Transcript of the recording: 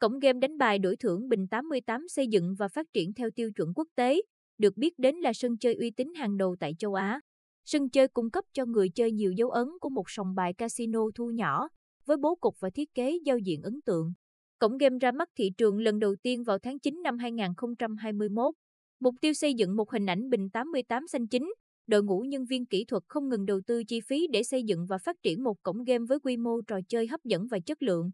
Cổng game đánh bài đổi thưởng Bình 88 xây dựng và phát triển theo tiêu chuẩn quốc tế, được biết đến là sân chơi uy tín hàng đầu tại châu Á. Sân chơi cung cấp cho người chơi nhiều dấu ấn của một sòng bài casino thu nhỏ, với bố cục và thiết kế giao diện ấn tượng. Cổng game ra mắt thị trường lần đầu tiên vào tháng 9 năm 2021. Mục tiêu xây dựng một hình ảnh Bình 88 xanh chính, đội ngũ nhân viên kỹ thuật không ngừng đầu tư chi phí để xây dựng và phát triển một cổng game với quy mô trò chơi hấp dẫn và chất lượng.